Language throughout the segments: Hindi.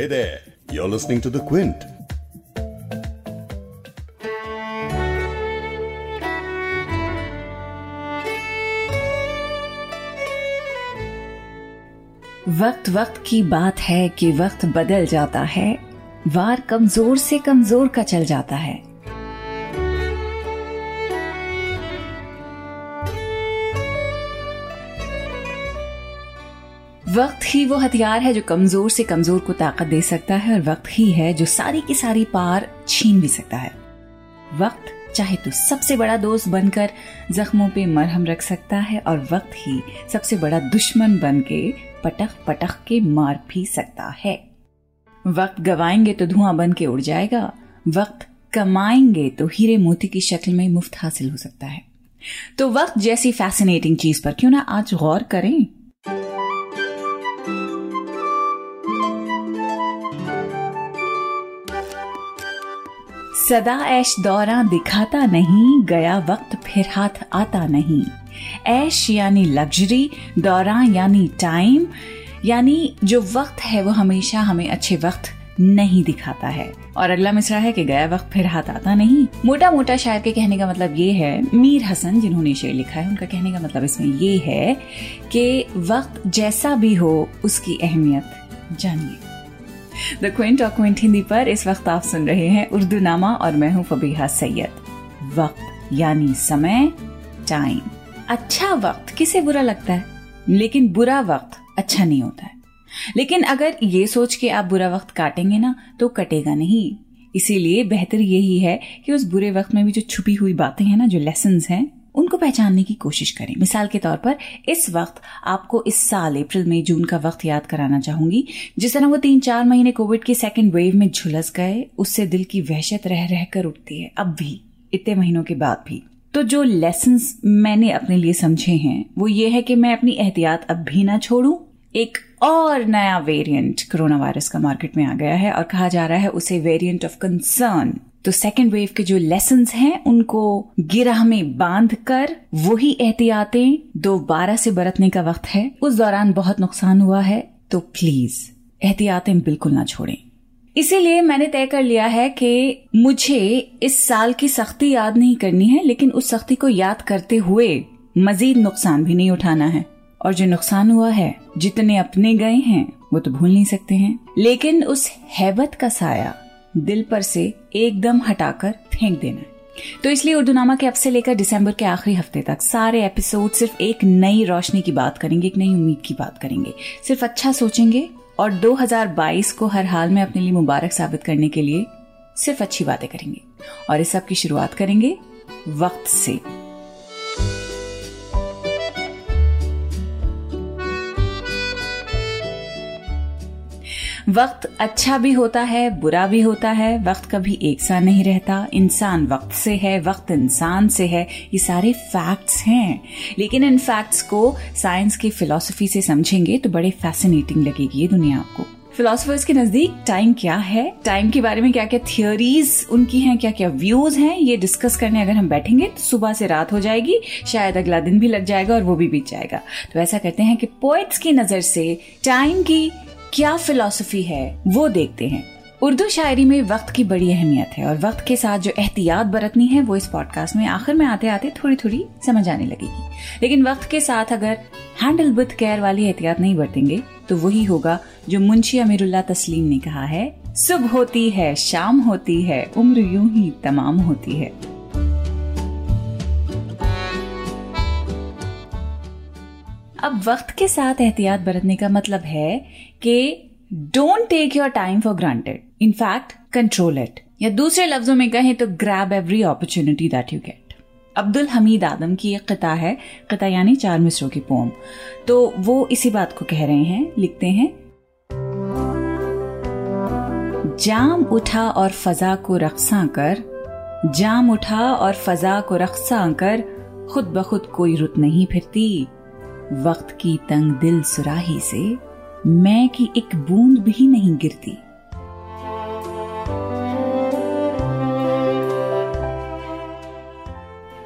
Hey there, you're listening to The Quint. वक्त वक्त की बात है कि वक्त बदल जाता है वार कमज़ोर से कमज़ोर का चल जाता है वक्त ही वो हथियार है जो कमज़ोर से कमज़ोर को ताकत दे सकता है और वक्त ही है जो सारी की सारी पार छीन भी सकता है। वक्त चाहे तो सबसे बड़ा दोस्त बनकर जख्मों पे मरहम रख सकता है और वक्त ही सबसे बड़ा दुश्मन बन के पटख पटख के मार भी सकता है। वक्त गवाएँगे तो धुआँ बन के उड़ जाएगा, वक्त कमाएँगे तो हीरे मोती की शक्ल में मुफ़्त हासिल हो सकता है। तो वक्त जैसी फैसिनेटिंग चीज़ पर क्यों ना आज गौर करें? सदा ऐश दौरा दिखाता नहीं, गया वक्त फिर हाथ आता नहीं। ऐश यानी लग्जरी, दौरा यानी टाइम, यानी जो वक्त है वो हमेशा हमें अच्छे वक्त नहीं दिखाता है। और अगला मिसरा है कि गया वक्त फिर हाथ आता नहीं। मोटा मोटा शायर के कहने का मतलब ये है, मीर हसन जिन्होंने शेर लिखा है, उनका कहने का मतलब इसमें ये है कि वक्त जैसा भी हो, उसकी अहमियत जानिए। द क्विंट और क्विंट हिंदी पर इस वक्त आप सुन रहे हैं उर्दू नामा और मैं हूँ फबीहा सैयद। वक्त यानी समय टाइम अच्छा वक्त किसे बुरा लगता है? लेकिन बुरा वक्त अच्छा नहीं होता है। लेकिन अगर ये सोच के आप बुरा वक्त काटेंगे ना तो कटेगा नहीं। इसीलिए बेहतर यही है कि उस बुरे वक्त में भी जो छुपी हुई बातें हैं ना जो लेसन हैं उनको पहचानने की कोशिश करें। मिसाल के तौर पर, इस वक्त आपको इस साल अप्रैल, मई, जून का वक्त याद कराना चाहूँगी। जिस तरह वो तीन चार महीने कोविड के सेकेंड वेव में झुलस गए, उससे दिल की वहशत रह रह कर उठती है। अब भी, इतने महीनों के बाद भी। तो जो लेसन मैंने अपने लिए समझे हैं, वो ये है कि मैं अपनी एहतियात अब भी ना छोड़ू। एक और नया वेरिएंट कोरोना वायरस का मार्केट में आ गया है और कहा जा रहा है उसे वेरिएंट ऑफ़ कंसर्न तो सेकेंड वेव के जो लेसन हैं, उनको गिरह में बाँध कर वही एहतियातें दोबारा से बरतने का वक्त है। उस दौरान बहुत नुकसान हुआ है तो प्लीज़ एहतियातें बिल्कुल ना छोड़ें। इसीलिए मैंने तय कर लिया है कि मुझे इस साल की सख्ती याद नहीं करनी है, लेकिन उस सख्ती को याद करते हुए मजीद नुकसान भी नहीं उठाना है। और जो नुकसान हुआ है, जितने अपने गए हैं, वो तो भूल नहीं सकते हैं। लेकिन उस हैबत का साया दिल पर से एकदम हटाकर फेंक देना तो इसलिए उर्दू नामा के अब से लेकर दिसंबर के आखिरी हफ़्ते तक सारे एपिसोड सिर्फ़ एक नई रोशनी की बात करेंगे, एक नई उम्मीद की बात करेंगे। सिर्फ़ अच्छा सोचेंगे और 2022 को हर हाल में अपने लिए मुबारक साबित करने के लिए सिर्फ़ अच्छी बातें करेंगे। और इस सब की शुरुआत करेंगे वक्त से। वक्त अच्छा भी होता है, बुरा भी होता है, वक्त कभी एक सा नहीं रहता। इंसान वक्त से है, वक्त इंसान से है, ये सारे फैक्ट्स हैं। लेकिन इन फैक्ट्स को साइंस की फिलोसफी से समझेंगे तो बड़े फैसिनेटिंग लगेगी ये दुनिया आपको। फिलोसफर्स के नज़दीक टाइम क्या है? टाइम के बारे में क्या क्या थियोरीज उनकी हैं क्या क्या व्यूज़ हैं, ये डिस्कस करने अगर हम बैठेंगे तो सुबह से रात हो जाएगी, शायद अगला दिन भी लग जाएगा और वो भी बीत जाएगा। तो ऐसा करते हैं कि पोइट्स की नज़र से टाइम की क्या फिलॉसफी है, वो देखते हैं। उर्दू शायरी में वक्त की बड़ी अहमियत है और वक्त के साथ जो एहतियात बरतनी है, वो इस पॉडकास्ट में आखिर में आते आते थोड़ी थोड़ी समझ आने लगेगी। लेकिन वक्त के साथ अगर हैंडल विथ केयर वाली एहतियात नहीं बरतेंगे तो वही होगा जो मुंशी अमीरुल्ला तस्लीम ने कहा है, सुबह होती है, शाम होती है, उम्र यूँ ही तमाम होती है। अब वक्त के साथ एहतियात बरतने का मतलब है कि don't take your time for granted in fact control it या दूसरे लफ्जों में कहें तो grab every opportunity that you get Abdul Hameed Adam की एक कता है, कता यानी चार मिसरों की पोम. तो वो इसी बात को कह रहे हैं, लिखते हैं, जाम उठा और फजा को रक्सा कर, जाम उठा और फजा को रक्सा कर खुद ब खुद कोई रुत नहीं फिरती। वक्त की तंग दिल सुराही से मैं की एक बूंद भी नहीं गिरती।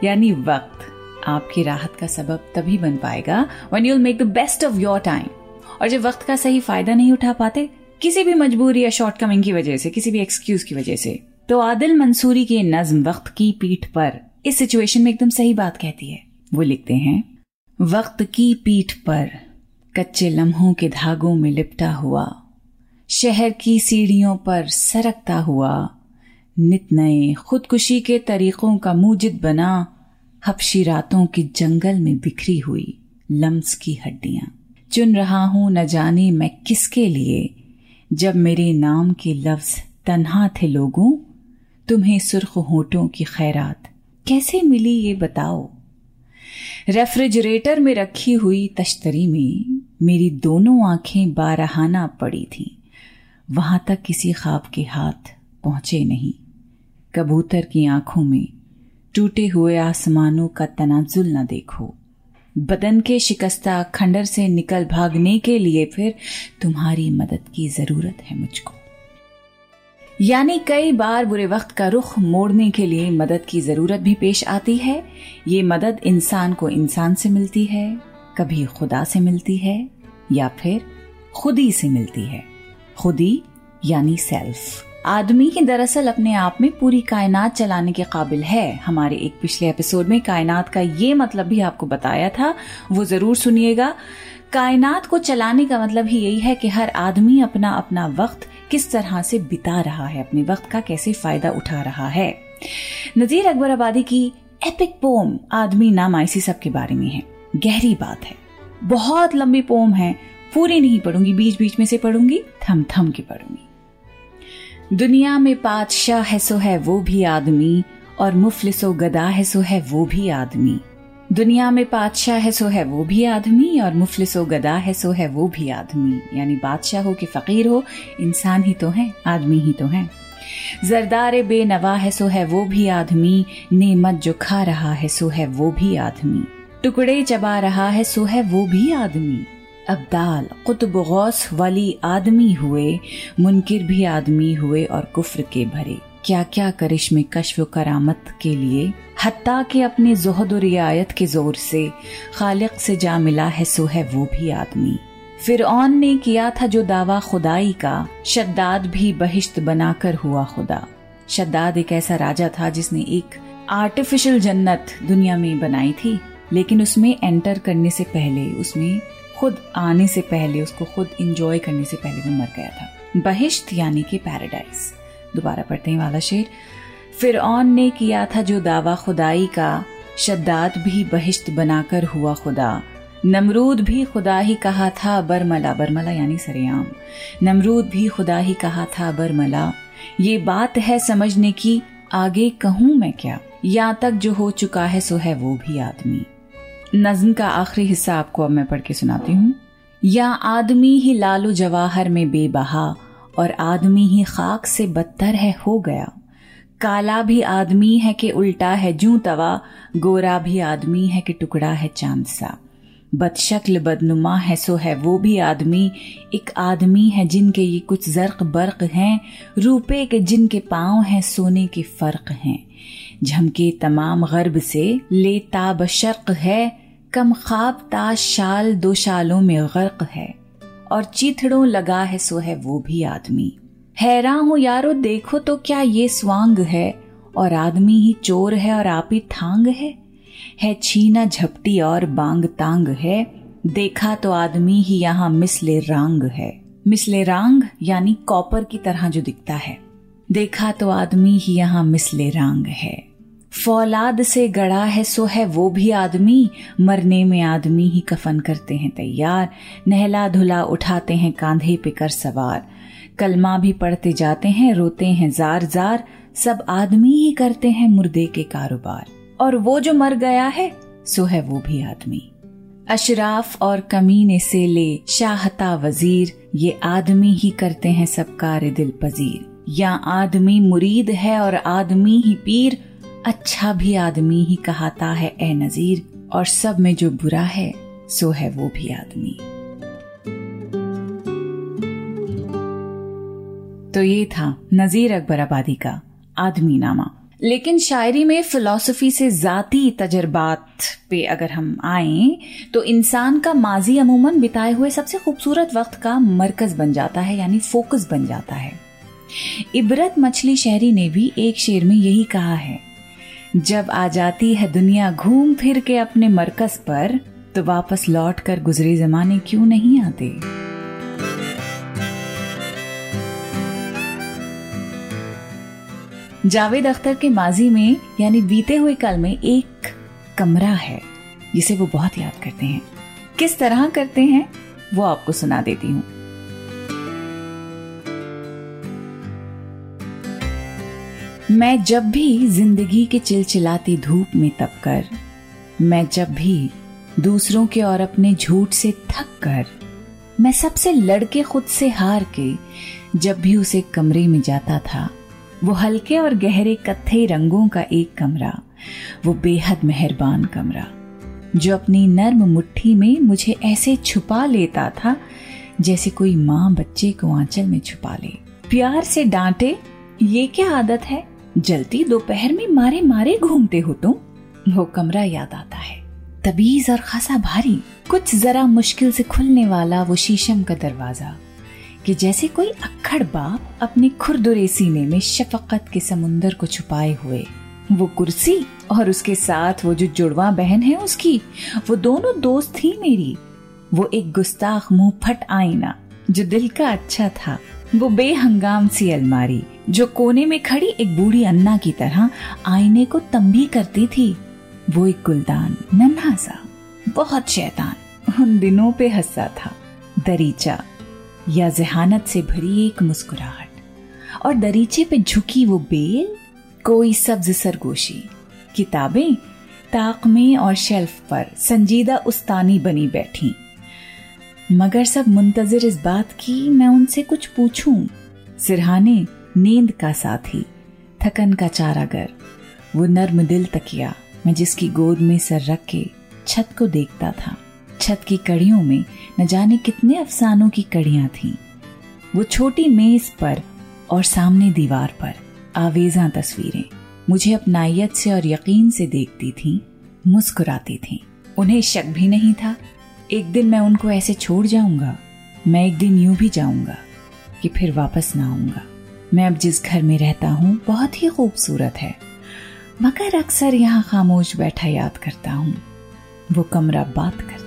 यानी वक्त आपकी राहत का सबब तभी बन पाएगा when you'll make the best of your time और जब वक्त का सही फ़ायदा नहीं उठा पाते, किसी भी मजबूरी या शॉर्टकमिंग की वजह से, किसी भी एक्सक्यूज की वजह से तो आदिल मंसूरी के नज्म वक्त की पीठ पर इस सिचुएशन में एकदम सही बात कहती है। वो लिखते हैं वक्त की पीठ पर कच्चे लम्हों के धागों में लिपटा हुआ, शहर की सीढ़ियों पर सरकता हुआ, नित नए खुदकुशी के तरीकों का मूजिद बना हफ्शी रातों के जंगल में बिखरी हुई लम्स की हड्डियाँ। चुन रहा हूँ न जाने मैं किसके लिए, जब मेरे नाम के लफ्ज तन्हा थे लोगों, तुम्हें सुर्ख होठों की खैरात कैसे मिली ये बताओ? रेफ्रिजरेटर में रखी हुई तश्तरी में मेरी दोनों आँखें बारहाना पड़ी थीं। वहाँ तक किसी ख्वाब के हाथ पहुँचे नहीं। कबूतर की आँखों में टूटे हुए आसमानों का तनाजुल न देखो। बदन के शिकस्ता खंडर से निकल भागने के लिए फिर तुम्हारी मदद की ज़रूरत है मुझको। यानी कई बार बुरे वक्त का रुख मोड़ने के लिए मदद की ज़रूरत भी पेश आती है। ये मदद इंसान को इंसान से मिलती है, कभी खुदा से मिलती है, या फिर खुदी से मिलती है। खुदी यानी सेल्फ। आदमी ही दरअसल अपने आप में पूरी कायनात चलाने के काबिल है। हमारे एक पिछले एपिसोड में कायनात का ये मतलब भी आपको बताया था, वो ज़रूर सुनिएगा। कायनात को चलाने का मतलब ही यही है कि हर आदमी अपना अपना वक्त किस तरह से बिता रहा है, अपने वक्त का कैसे फ़ायदा उठा रहा है। नजीर अकबर आबादी की एपिक पोम आदमी नाम आईसी सब के बारे में है। गहरी बात है। बहुत लंबी पोम है। पूरी नहीं पढ़ूँगी बीच बीच में से पढ़ूँगी थम थम के पढ़ूँगी। दुनिया में पातशाह है सो है वो भी आदमी, और मुफलिसो गदा है सो है वो भी आदमी। दुनिया में पातशाह है, सो है वो भी आदमी, और मुफलिसो गदा है, सो है वो भी आदमी। यानी बादशाह हो कि फकीर हो, इंसान ही तो है, आदमी ही तो है। जरदार बेनवा है, सो है वो भी आदमी। नेमत जो खा रहा है, सो है वो भी आदमी। टुकड़े चबा रहा है, सो है वो भी आदमी। अब्दाल, कुतुब गौस वाली आदमी हुए, मुनकिर भी आदमी हुए और कुफ्र के भरे। क्या क्या करिश्मे कश्व करामत के लिए, हत्ता के अपने जोहद और रियायत के ज़ोर से खालिक से जा मिला है सो है वो भी आदमी। फिर ने किया था जो दावा खुदाई का, शद्दाद भी बहिश्त बनाकर हुआ खुदा। शद्दाद एक ऐसा राजा था जिसने एक आर्टिफिशियल जन्नत दुनिया में बनाई थी, लेकिन उसमें एंटर करने से पहले, उसमें खुद आने से पहले, उसको खुद इंजॉय करने से पहले वो मर गया था। बहिश्त यानी कि पैराडाइज दोबारा पढ़ते हैं वाला शेर। फिर ने किया था जो दावा खुदाई का शद्दाद भी बहिश्त बनाकर हुआ खुदा। नमरूद भी खुदा ही कहा था, बरमला बरमला यानी सरेआम। नमरूद भी खुदा ही कहा था, बरमला। ये बात है समझने की, आगे कहूँ मैं क्या? यहाँ तक जो हो चुका है, सो है वो भी आदमी। नज्म का आखिरी हिस्सा आपको अब मैं पढ़ के सुनाती हूँ। या आदमी ही लालो जवाहर में बेबहा और आदमी ही खाक से बदतर है, हो गया। काला भी आदमी है कि उल्टा है, जू तवा, गोरा भी आदमी है कि टुकड़ा है चाँद सा बदशक्ल बदनुमा है, सो है वो भी आदमी। एक आदमी है जिनके ये कुछ जर्क बर्क हैं, रूपे के जिनके पाँव हैं, सोने के फ़र्क हैं। झमके तमाम गर्ब से ले ताब शर्क है, कम खाब ताश शाल दो शालों में गर्क है। और चीथड़ों लगा है, सो है वो भी आदमी। हैरान हूँ, यारो, देखो तो क्या ये स्वांग है? और आदमी ही चोर है और आप ही थांग है? है छीना झपटी और बांग तांग है? देखा तो आदमी ही यहाँ मिसले रांग है। मिसले रांग यानी कॉपर की तरह जो दिखता है। देखा तो आदमी ही यहाँ मिसले रांग है। फौलाद से गड़ा है, सो है वो भी आदमी। मरने में आदमी ही कफन करते हैं तैयार। नहला धुला उठाते हैं, कांधे पे कर सवार। कलमा भी पढ़ते जाते हैं, रोते हैं जार जार। सब आदमी ही करते हैं मुर्दे के कारोबार। और वो जो मर गया है, सो है वो भी आदमी। अशराफ और कमीने से ले शाहता वज़ीर, ये आदमी ही करते हैं सब कार दिल पजीर। या आदमी मुरीद है और आदमी ही पीर अच्छा भी आदमी ही कहाता है, ए नजीर, और सब में जो बुरा है, सो है वो भी आदमी. तो ये था नजीर अकबर आबादी का आदमी नामा लेकिन शायरी में फिलॉसफी से ज़ाती तजर्बात पे अगर हम आए तो इंसान का माजी अमूमन बिताए हुए सबसे खूबसूरत वक्त का मरकज बन जाता है, यानी फोकस बन जाता है। इबरत मछली शहरी ने भी एक शेर में यही कहा है जब आ जाती है दुनिया घूम फिर के अपने मरकज पर तो वापस लौट कर गुजरे जमाने क्यों नहीं आते? जावेद अख्तर के माजी में, यानी बीते हुए कल में, एक कमरा है, जिसे वो बहुत याद करते हैं। किस तरह करते हैं, वो आपको सुना देती हूँ। मैं जब भी ज़िंदगी के चिलचिलाती धूप में तप कर, मैं जब भी दूसरों के और अपने झूठ से थक कर, मैं सबसे लड़के खुद से हार के जब भी उसे कमरे में जाता था, वो हल्के और गहरे कत्थे रंगों का एक कमरा, वो बेहद मेहरबान कमरा, जो अपनी नर्म मुट्ठी में मुझे ऐसे छुपा लेता था, जैसे कोई माँ बच्चे को आंचल में छुपा ले। प्यार से डांटे, ये क्या आदत है? जलती दोपहर में मारे मारे घूमते हो तुम। वो कमरा याद आता है। तबीज और खासा भारी, कुछ जरा मुश्किल से खुलने वाला वो शीशम का दरवाज़ा, कि जैसे कोई अक्खड़ बाप अपने खुरदुरे सीने में शफकत के समुंदर को छुपाए हुए। वो कुर्सी और उसके साथ वो जो जुड़वा बहन है उसकी, वो दोनों दोस्त थी मेरी। वो एक गुस्ताख मुँह फट आईना, जो दिल का अच्छा था। वो बेहंगाम सी अलमारी जो कोने में खड़ी एक बूढ़ी अन्ना की तरह आईने को तंबी करती थी, वो एक गुलदान नन्हा सा बहुत शैतान, उन दिनों पे हंसा था, दरीचा, या जहानत से भरी एक मुस्कुराहट। और दरीचे पे झुकी वो बेल, कोई सब्ज सरगोशी, किताबें, ताक में और शेल्फ पर संजीदा उस्तानी बनी बैठी। मगर सब मुंतजर इस बात की, मैं उनसे कुछ पूछूँ? सिरहाने नींद का साथी, थकन का चारागर। वो नर्म दिल तकिया, मैं जिसकी गोद में सर रख के छत को देखता था। छत की कड़ियों में न जाने कितने अफसानों की कड़ियाँ थीं। वो छोटी मेज पर और सामने दीवार पर आवेजा तस्वीरें मुझे अपनाइत से और यकीन से देखती थीं, मुस्कुराती थीं। उन्हें शक भी नहीं था, एक दिन मैं उनको ऐसे छोड़ जाऊँगा, मैं एक दिन यूँ भी जाऊँगा कि फिर वापस ना आऊँगा। मैं अब जिस घर में रहता हूँ, बहुत ही खूबसूरत है। मगर अक्सर यहाँ खामोश बैठा याद करता हूँ। वो कमरा बात कर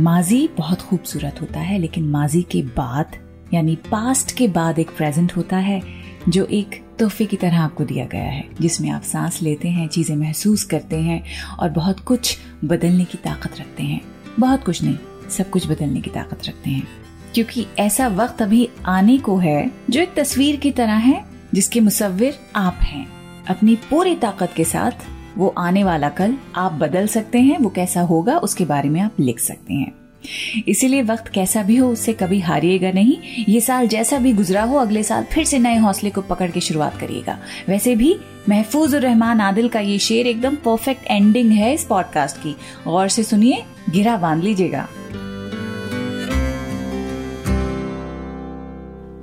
माजी बहुत खूबसूरत होता है, लेकिन माजी के बाद, यानी पास्ट के बाद एक प्रेजेंट होता है, जो एक तोहफे की तरह आपको दिया गया है, जिसमें आप सांस लेते हैं, चीज़ें महसूस करते हैं और बहुत कुछ बदलने की ताकत रखते हैं। बहुत कुछ नहीं, सब कुछ बदलने की ताकत रखते हैं। क्योंकि ऐसा वक्त अभी आने को है, जो एक तस्वीर की तरह है, जिसके मुसविर आप हैं। अपनी पूरी ताकत के साथ वो आने वाला कल आप बदल सकते हैं, वो कैसा होगा, उसके बारे में आप लिख सकते हैं। इसीलिए वक्त कैसा भी हो, उससे कभी हारिएगा नहीं। ये साल जैसा भी गुजरा हो, अगले साल फिर से नए हौसले को पकड़ के शुरुआत करिएगा। वैसे भी महफूज और रहमान आदिल का ये शेर एकदम परफेक्ट एंडिंग है इस पॉडकास्ट की। गौर से सुनिए, गिरा बाँध लीजिएगा।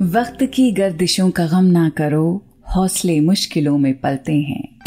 वक्त की गर्दिशों का गम ना करो, हौसले मुश्किलों में पलते हैं।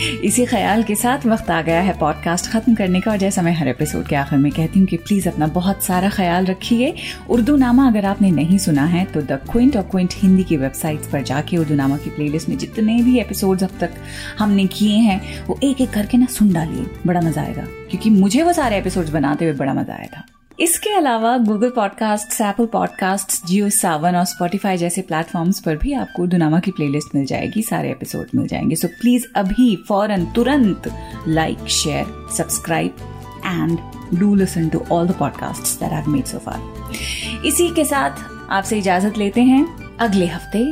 इसी ख्याल के साथ वक्त आ गया है पॉडकास्ट खत्म करने का और जैसा मैं हर एपिसोड के आखिर में कहती हूँ कि प्लीज़ अपना बहुत सारा ख्याल रखिए। उर्दू नामा अगर आपने नहीं सुना है तो द क्विंट और क्विंट हिंदी की वेबसाइट पर जाके उर्दू नामा की प्लेलिस्ट में जितने भी एपिसोड अब तक हमने किए हैं, वो एक एक करके ना सुन डालिए। बड़ा मज़ा आएगा। क्योंकि मुझे वो सारे एपिसोड बनाते हुए बड़ा मज़ा आया था। इसके अलावा Google podcast Apple podcast Jio Saavn और स्पॉटिफाई जैसे प्लेटफॉर्म्स पर भी आपको दुनामा की प्लेलिस्ट मिल जाएगी, सारे एपिसोड मिल जाएँगे। सो प्लीज़ अभी फ़ौरन, तुरंत like share subscribe and do listen to all the podcast that made so far इसी के साथ आपसे इजाज़त लेते हैं अगले हफ़्ते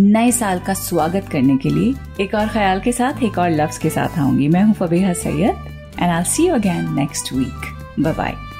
नए साल का स्वागत करने के लिए। एक और ख्याल के साथ, एक और लफ्ज के साथ आऊँगी। मैं हूँ Fabiha Syed and I see you again next week bye bye